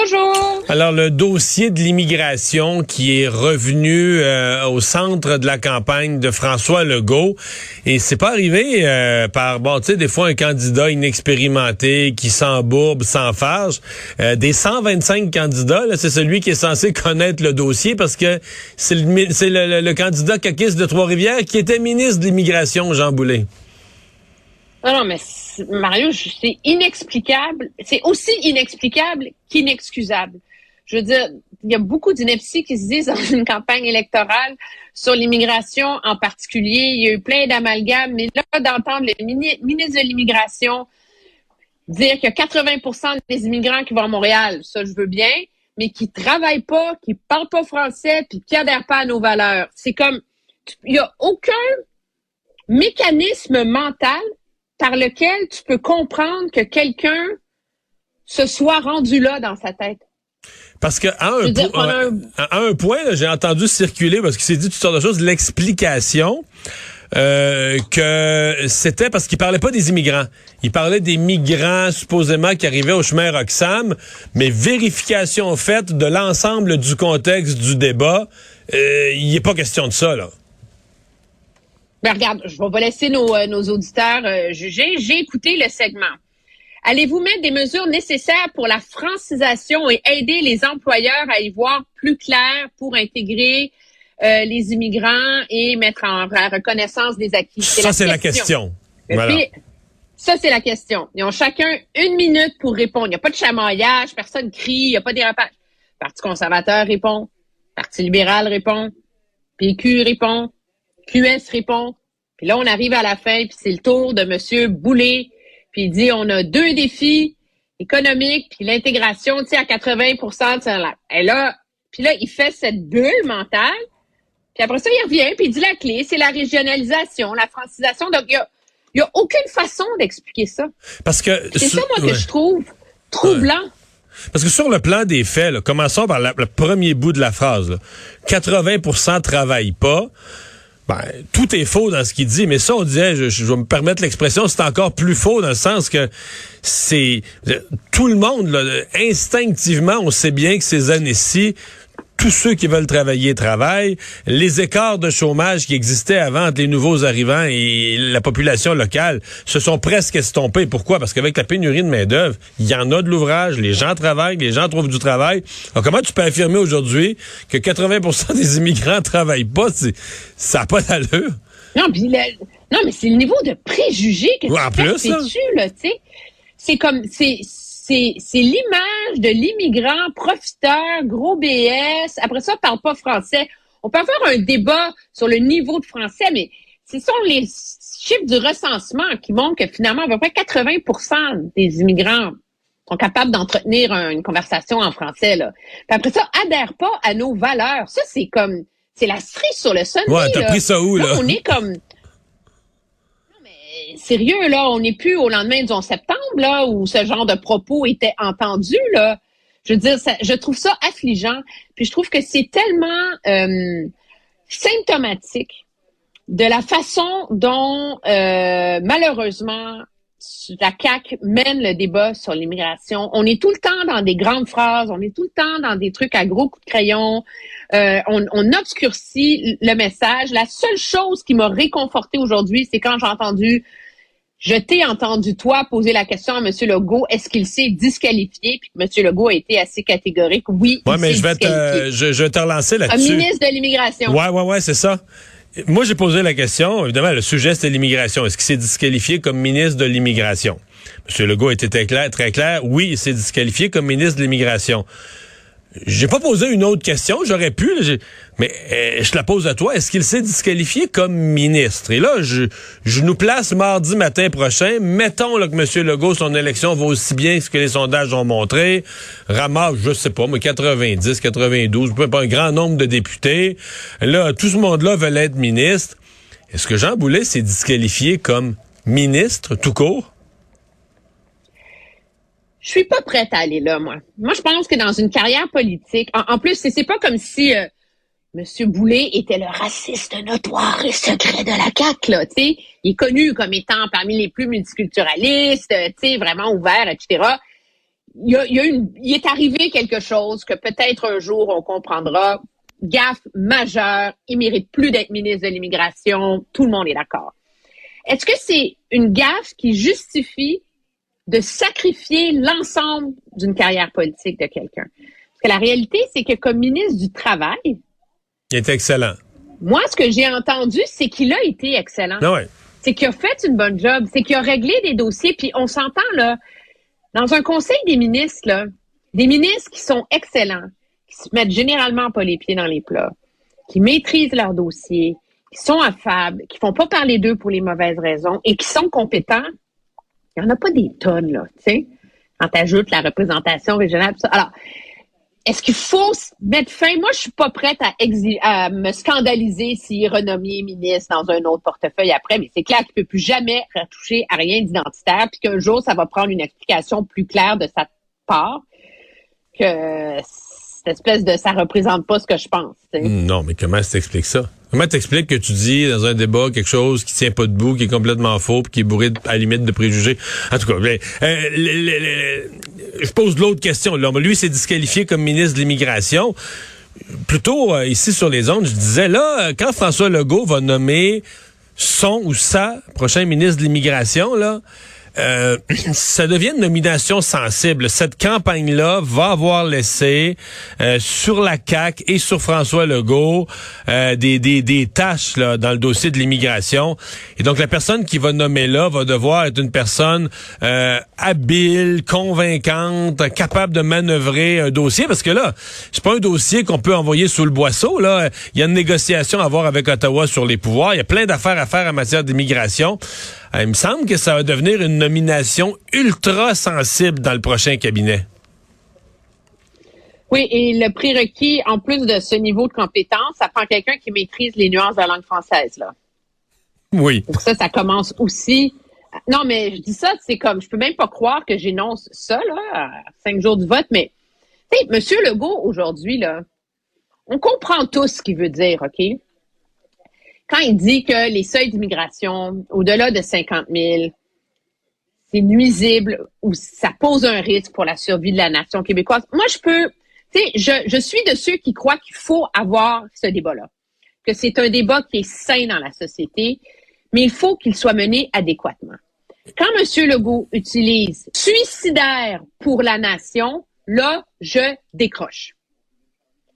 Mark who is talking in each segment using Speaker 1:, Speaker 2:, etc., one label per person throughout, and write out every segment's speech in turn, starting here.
Speaker 1: Bonjour.
Speaker 2: Alors le dossier de l'immigration qui est revenu euh, au centre de la campagne de François Legault et c'est pas arrivé euh, par bon tu sais des fois un candidat inexpérimenté qui s'embourbe, s'enfarge. Euh, des 125 candidats, c'est celui qui est censé connaître le dossier parce que c'est le, le, le, candidat caquiste de Trois-Rivières qui était ministre de l'immigration, Jean Boulet.
Speaker 1: Non, non, mais Mario, c'est inexplicable. C'est aussi inexplicable qu'inexcusable. Je veux dire, il y a beaucoup d'inepties qui se disent dans une campagne électorale sur l'immigration en particulier. Il y a eu plein d'amalgames, mais là, d'entendre le ministre de l'Immigration dire qu'il y a 80% des immigrants qui vont à Montréal, ça, je veux bien, mais qui travaillent pas, qui parlent pas français, puis qui adhèrent pas à nos valeurs. C'est comme, il y a aucun mécanisme mental par lequel tu peux comprendre que quelqu'un se soit rendu là dans sa tête.
Speaker 2: Parce que à un, un... point, j'ai entendu circuler parce qu'il s'est dit toutes sortes de choses, l'explication. Euh, que c'était parce qu'il parlait pas des immigrants. Il parlait des migrants supposément qui arrivaient au chemin Roxham, mais vérification faite de l'ensemble du contexte du débat, euh, il n'est pas question de ça là.
Speaker 1: Ben regarde, je vais laisser nos, euh, nos auditeurs euh, juger. J'ai écouté le segment. Allez-vous mettre des mesures nécessaires pour la francisation et aider les employeurs à y voir plus clair pour intégrer euh, les immigrants et mettre en reconnaissance des acquis?
Speaker 2: Ça, c'est la question. Voilà.
Speaker 1: ça, c'est la question. Ils ont chacun une minute pour répondre. Il n'y a pas de chamaillage, personne crie, il n'y a pas de dérapage. Parti conservateur répond, Parti libéral répond, PQ répond, QS répond. Puis là, on arrive à la fin, puis c'est le tour de Monsieur Boulet. Puis il dit, on a deux défis économiques, puis l'intégration, tu sais, à 80% Et là, puis là, il fait cette bulle mentale. Puis après ça, il revient, puis il dit la clé, c'est la régionalisation, la francisation. Donc, il y a, y a aucune façon d'expliquer ça.
Speaker 2: Parce que
Speaker 1: c'est ça, moi, que je trouve troublant.
Speaker 2: Parce que sur le plan des faits, commençons par le premier bout de la phrase. Là. 80% travaillent pas. Ben, tout est faux dans ce qu'il dit, mais ça, on disait, je, vais me permettre l'expression, c'est encore plus faux dans le sens que c'est tout le monde, instinctivement, on sait bien que ces années-ci, tous ceux qui veulent travailler travaillent. Les écarts de chômage qui existaient avant entre les nouveaux arrivants et la population locale se sont presque estompés. Pourquoi? Parce qu'avec la pénurie de main-d'œuvre, il y en a de l'ouvrage, les gens travaillent, les gens trouvent du travail. Alors, comment tu peux affirmer aujourd'hui que 80% des immigrants travaillent pas? Ça n'a pas d'allure.
Speaker 1: Non, non, mais c'est le niveau de préjugés que
Speaker 2: tu en plus,
Speaker 1: là, tu sais. C'est comme, c'est, c'est l'image de l'immigrant profiteur, gros BS. Après ça, parle pas français. On peut avoir un débat sur le niveau de français, mais ce sont les chiffres du recensement qui montrent que finalement, à peu près 80% des immigrants sont capables d'entretenir une conversation en français. Là. Puis après ça, adhèrent pas à nos valeurs. Ça, c'est comme, c'est la cerise sur le sonnet.
Speaker 2: Ouais, t'as pris ça où, là?
Speaker 1: On est comme, sérieux, là, on n'est plus au lendemain du 11 septembre, où ce genre de propos était entendu. Je trouve ça affligeant. Puis je trouve que c'est tellement euh, symptomatique de la façon dont, euh, malheureusement, la CAQ mène le débat sur l'immigration. On est tout le temps dans des grandes phrases, on est tout le temps dans des trucs à gros coups de crayon. Euh, on, on, obscurcit le message. La seule chose qui m'a réconforté aujourd'hui, c'est quand j'ai entendu je t'ai entendu, toi, poser la question à M. Legault, est-ce qu'il s'est disqualifié? Puis M. Legault a été assez catégorique. Oui,
Speaker 2: ouais, mais je vais, te, je, je, vais te relancer là-dessus.
Speaker 1: Un ministre de l'immigration.
Speaker 2: Ouais, ouais, ouais, c'est ça. moi, j'ai posé la question. Évidemment, le sujet, c'était l'immigration. Est-ce qu'il s'est disqualifié comme ministre de l'immigration? M. Legault était très clair, très clair. Oui, il s'est disqualifié comme ministre de l'immigration. J'ai pas posé une autre question, j'aurais pu, mais euh, je la pose à toi. Est-ce qu'il s'est disqualifié comme ministre? Et là, je, je nous place mardi matin prochain. Mettons là, que M. Legault, son élection va aussi bien que ce que les sondages ont montré. Ramasse, je sais pas, mais 90, 92, pas un grand nombre de députés. Là, tout ce monde-là veut être ministre. Est-ce que Jean Boulet s'est disqualifié comme ministre tout court?
Speaker 1: Je suis pas prête à aller là, moi. Moi, je pense que dans une carrière politique, en, plus, c'est pas comme si euh, M. Boulay était le raciste notoire et secret de la CAQ, là, tu sais. Il est connu comme étant parmi les plus multiculturalistes, tu sais, vraiment ouvert, etc. Il, y a, une, il est arrivé quelque chose que peut-être un jour on comprendra. Gaffe majeure, il mérite plus d'être ministre de l'immigration, tout le monde est d'accord. Est-ce que c'est une gaffe qui justifie de sacrifier l'ensemble d'une carrière politique de quelqu'un. Parce que la réalité, c'est que comme ministre du Travail...
Speaker 2: Il est excellent.
Speaker 1: Moi, ce que j'ai entendu, c'est qu'il a été excellent.
Speaker 2: Ah ouais.
Speaker 1: C'est qu'il a fait une bonne job. C'est qu'il a réglé des dossiers. Puis on s'entend, là, dans un conseil des ministres, là, des ministres qui sont excellents, qui se mettent généralement pas les pieds dans les plats, qui maîtrisent leurs dossiers, qui sont affables, qui font pas parler d'eux pour les mauvaises raisons et qui sont compétents, il n'y en a pas des tonnes, là, tu sais, quand tu ajoutes la représentation régionale. Tout ça. Alors, est-ce qu'il faut mettre fin? Moi, je suis pas prête à, me scandaliser s'il est renommé ministre dans un autre portefeuille après, mais c'est clair qu'il peut plus jamais retoucher à rien d'identitaire, puis qu'un jour, ça va prendre une explication plus claire de sa part que cette espèce de ça représente pas ce que je pense.
Speaker 2: Non, mais comment t'expliques ça? Comment t'expliques que tu dis dans un débat quelque chose qui tient pas debout, qui est complètement faux, puis qui est bourré à la limite de préjugés? En tout cas, euh, je pose l'autre question. lui, s'est disqualifié comme ministre de l'immigration. Plutôt euh, ici sur les ondes, je disais là, quand François Legault va nommer son ou sa prochain ministre de l'immigration, là, euh, ça devient une nomination sensible. Cette campagne-là va avoir laissé euh, sur la CAC et sur François Legault euh, des, des, des tâches là, dans le dossier de l'immigration. Et donc la personne qui va nommer là va devoir être une personne habile, convaincante, capable de manœuvrer un dossier. Parce que là, c'est pas un dossier qu'on peut envoyer sous le boisseau. Là, il y a une négociation à avoir avec Ottawa sur les pouvoirs. Il y a plein d'affaires à faire en matière d'immigration. Euh, il me semble que ça va devenir une nomination ultra sensible dans le prochain cabinet.
Speaker 1: Oui, et le prérequis, en plus de ce niveau de compétence, ça prend quelqu'un qui maîtrise les nuances de la langue française, là.
Speaker 2: Oui.
Speaker 1: Pour ça, ça commence aussi. Non, mais je dis ça, c'est comme, je peux même pas croire que j'énonce ça, là, à cinq jours du vote, mais, tu sais, Monsieur Legault, aujourd'hui, là, on comprend tous ce qu'il veut dire, OK? Quand il dit que les seuils d'immigration au-delà de 50 000, c'est nuisible ou ça pose un risque pour la survie de la nation québécoise, moi, je peux, tu sais, je, je suis de ceux qui croient qu'il faut avoir ce débat-là, que c'est un débat qui est sain dans la société, mais il faut qu'il soit mené adéquatement. Quand M. Legault utilise suicidaire pour la nation, là, je décroche.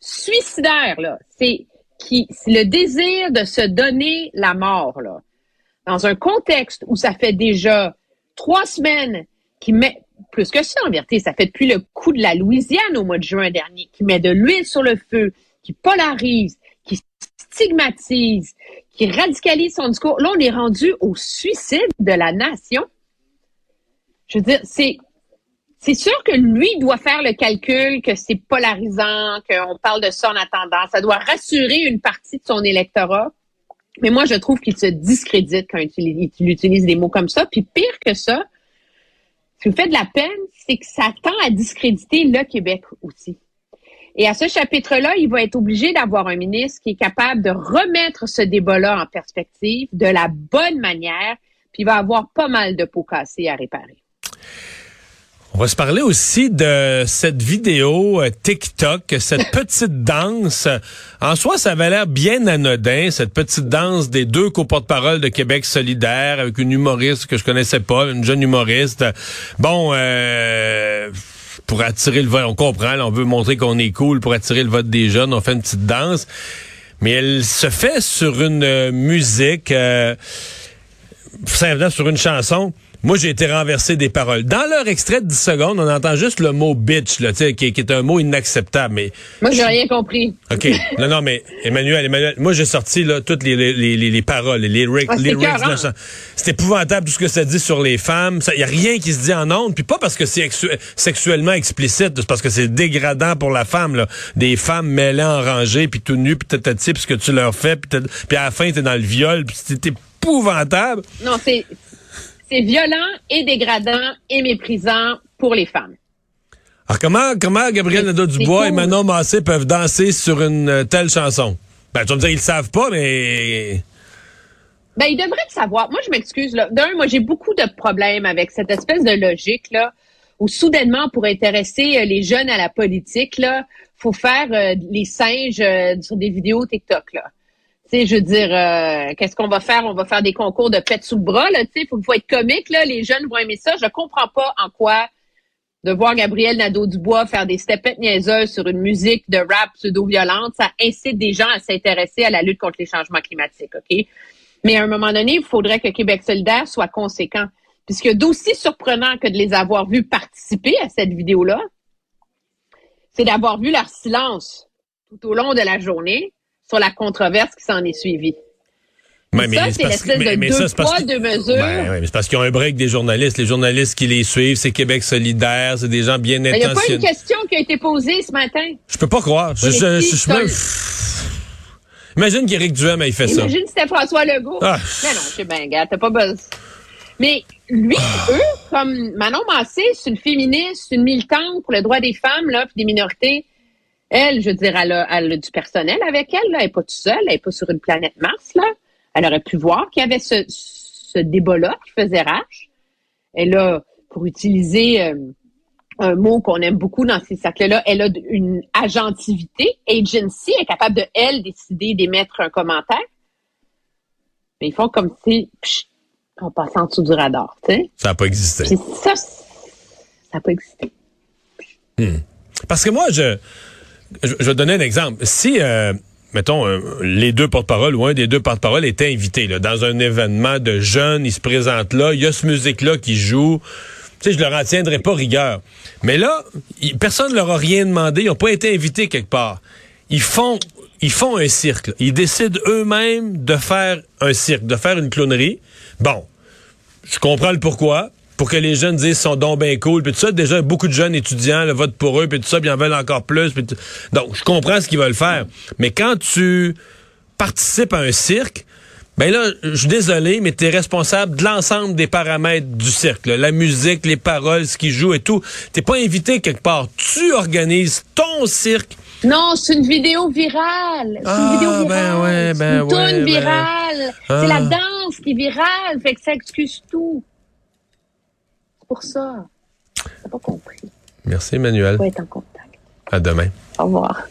Speaker 1: Suicidaire, là, c'est qui, le désir de se donner la mort, là, dans un contexte où ça fait déjà trois semaines qui met, plus que ça en vérité, ça fait depuis le coup de la Louisiane au mois de juin dernier, qui met de l'huile sur le feu, qui polarise, qui stigmatise, qui radicalise son discours. Là, on est rendu au suicide de la nation. Je veux dire, c'est c'est sûr que lui doit faire le calcul que c'est polarisant, qu'on parle de ça en attendant. Ça doit rassurer une partie de son électorat. Mais moi, je trouve qu'il se discrédite quand il utilise, des mots comme ça. Puis pire que ça, ce qui fait de la peine, c'est que ça tend à discréditer le Québec aussi. Et à ce chapitre-là, il va être obligé d'avoir un ministre qui est capable de remettre ce débat-là en perspective de la bonne manière, puis il va avoir pas mal de pots cassés à réparer.
Speaker 2: On va se parler aussi de cette vidéo euh, TikTok, cette petite danse. En soi, ça avait l'air bien anodin, cette petite danse des deux coporte-parole de Québec solidaire avec une humoriste que je connaissais pas, une jeune humoriste. Bon, euh, pour attirer le vote, on comprend, on veut montrer qu'on est cool pour attirer le vote des jeunes, on fait une petite danse. mais elle se fait sur une euh, musique, euh, simplement sur une chanson. Moi, j'ai été renversé des paroles. Dans leur extrait de 10 secondes, on entend juste le mot bitch, là, qui, qui est un mot inacceptable. Mais
Speaker 1: Moi, j'ai rien compris.
Speaker 2: OK. non, non, mais Emmanuel, Emmanuel, moi, j'ai sorti là, toutes les, les, les, les paroles, les lyrics.
Speaker 1: Ah, c'est.
Speaker 2: C'est épouvantable tout ce que ça dit sur les femmes. Il y a rien qui se dit en ondes. Puis pas parce que c'est exu- sexuellement explicite, c'est parce que c'est dégradant pour la femme. Là. Des femmes mêlées en rangée, puis tout nu, puis tatati, puis ce que tu leur fais, puis à la fin, t'es dans le viol, puis c'est épouvantable.
Speaker 1: Non, c'est c'est violent et dégradant et méprisant pour les femmes.
Speaker 2: Alors comment, comment Gabriel Nadeau-Dubois et. Manon Massé peuvent danser sur une euh, telle chanson? Ben, tu vas me dire, ils le savent pas, mais...
Speaker 1: Ben, ils devraient le savoir. Moi, je m'excuse. là. D'un, moi, j'ai beaucoup de problèmes avec cette espèce de logique là, où soudainement, pour intéresser euh, les jeunes à la politique, là, faut faire euh, les singes euh, sur des vidéos TikTok. Là. Sais, je veux dire, euh, qu'est-ce qu'on va faire? On va faire des concours de pète sous le bras, là, tu sais, faut, faut être comique, là, les jeunes vont aimer ça. Je comprends pas en quoi de voir Gabriel Nadeau-Dubois faire des stepettes niaiseuses sur une musique de rap pseudo-violente, ça incite des gens à s'intéresser à la lutte contre les changements climatiques, OK? Mais à un moment donné, il faudrait que Québec solidaire soit conséquent. Puisque d'aussi surprenant que de les avoir vus participer à cette vidéo-là, c'est d'avoir vu leur silence tout au long de la journée sur la controverse qui s'en est suivie.
Speaker 2: Ouais,
Speaker 1: ça,
Speaker 2: mais
Speaker 1: c'est l'espèce
Speaker 2: mais-
Speaker 1: de
Speaker 2: mais
Speaker 1: deux
Speaker 2: ça, c'est
Speaker 1: poids,
Speaker 2: que-
Speaker 1: deux mesures.
Speaker 2: Ben, ouais, mais c'est parce qu'ils ont un break des journalistes. Les journalistes qui les suivent, c'est Québec solidaire, c'est des gens bien
Speaker 1: Ben, Il n'y a pas une
Speaker 2: intentionnés.
Speaker 1: question qui a été posée ce matin?
Speaker 2: Je peux pas croire. Je, je-
Speaker 1: mais
Speaker 2: je- je- même-? Imagine qu'Éric Duhem ait fait ça.
Speaker 1: Imagine si c'était François Legault.
Speaker 2: Ah.
Speaker 1: Mais non, je sais bien, gars, t'as pas besoin. Mais lui, eux, comme Manon Massé, c'est une féministe, c'est une militante pour le droit des femmes, là, puis des minorités. Elle, je veux dire, elle a, elle a du personnel avec elle, là. Elle est pas toute seule, elle est pas sur une planète Mars, là. Elle aurait pu voir qu'il y avait ce, ce débat-là qui faisait rage. Elle a, pour utiliser euh, un mot qu'on aime beaucoup dans ces cercles-là, elle a une agentivité, agency, elle est capable de, elle, décider d'émettre un commentaire. Mais ils font comme si, psh, on passe en dessous du radar, tu sais.
Speaker 2: Ça n'a pas existé.
Speaker 1: Puis ça, ça n'a pas existé.
Speaker 2: Parce que moi, je, je, je vais donner un exemple. Si, euh, mettons, les deux porte-paroles ou un des deux porte-paroles était invité dans un événement de jeunes, ils se présentent là, il y a ce musique-là qui joue. Tu sais, je leur en tiendrai pas rigueur. Mais là, personne ne leur a rien demandé. Ils n'ont pas été invités quelque part. Ils font, ils font un cirque. Ils décident eux-mêmes de faire un cirque, de faire une clownerie. Bon, je comprends le pourquoi. Pour que les jeunes disent sont donc bien cool, puis tout ça. Déjà, beaucoup de jeunes étudiants le votent pour eux, puis tout ça, puis ils en veulent encore plus. puis tout- Donc, je comprends ce qu'ils veulent faire. Mais quand tu participes à un cirque, ben là, je suis désolé, mais tu es responsable de l'ensemble des paramètres du cirque. là. La musique, les paroles, ce qu'ils jouent et tout. T'es pas invité quelque part. Tu organises ton cirque.
Speaker 1: Non, c'est une vidéo virale. C'est
Speaker 2: Ah,
Speaker 1: une vidéo
Speaker 2: ben
Speaker 1: virale.
Speaker 2: ouais,
Speaker 1: C'est
Speaker 2: ben
Speaker 1: une toune
Speaker 2: ouais, ben-
Speaker 1: virale.
Speaker 2: Ah.
Speaker 1: C'est la danse qui est virale. Fait que ça excuse tout. Pour ça. T'as pas compris.
Speaker 2: Merci, Emmanuel.
Speaker 1: Faut être en contact.
Speaker 2: À demain.
Speaker 1: Au revoir.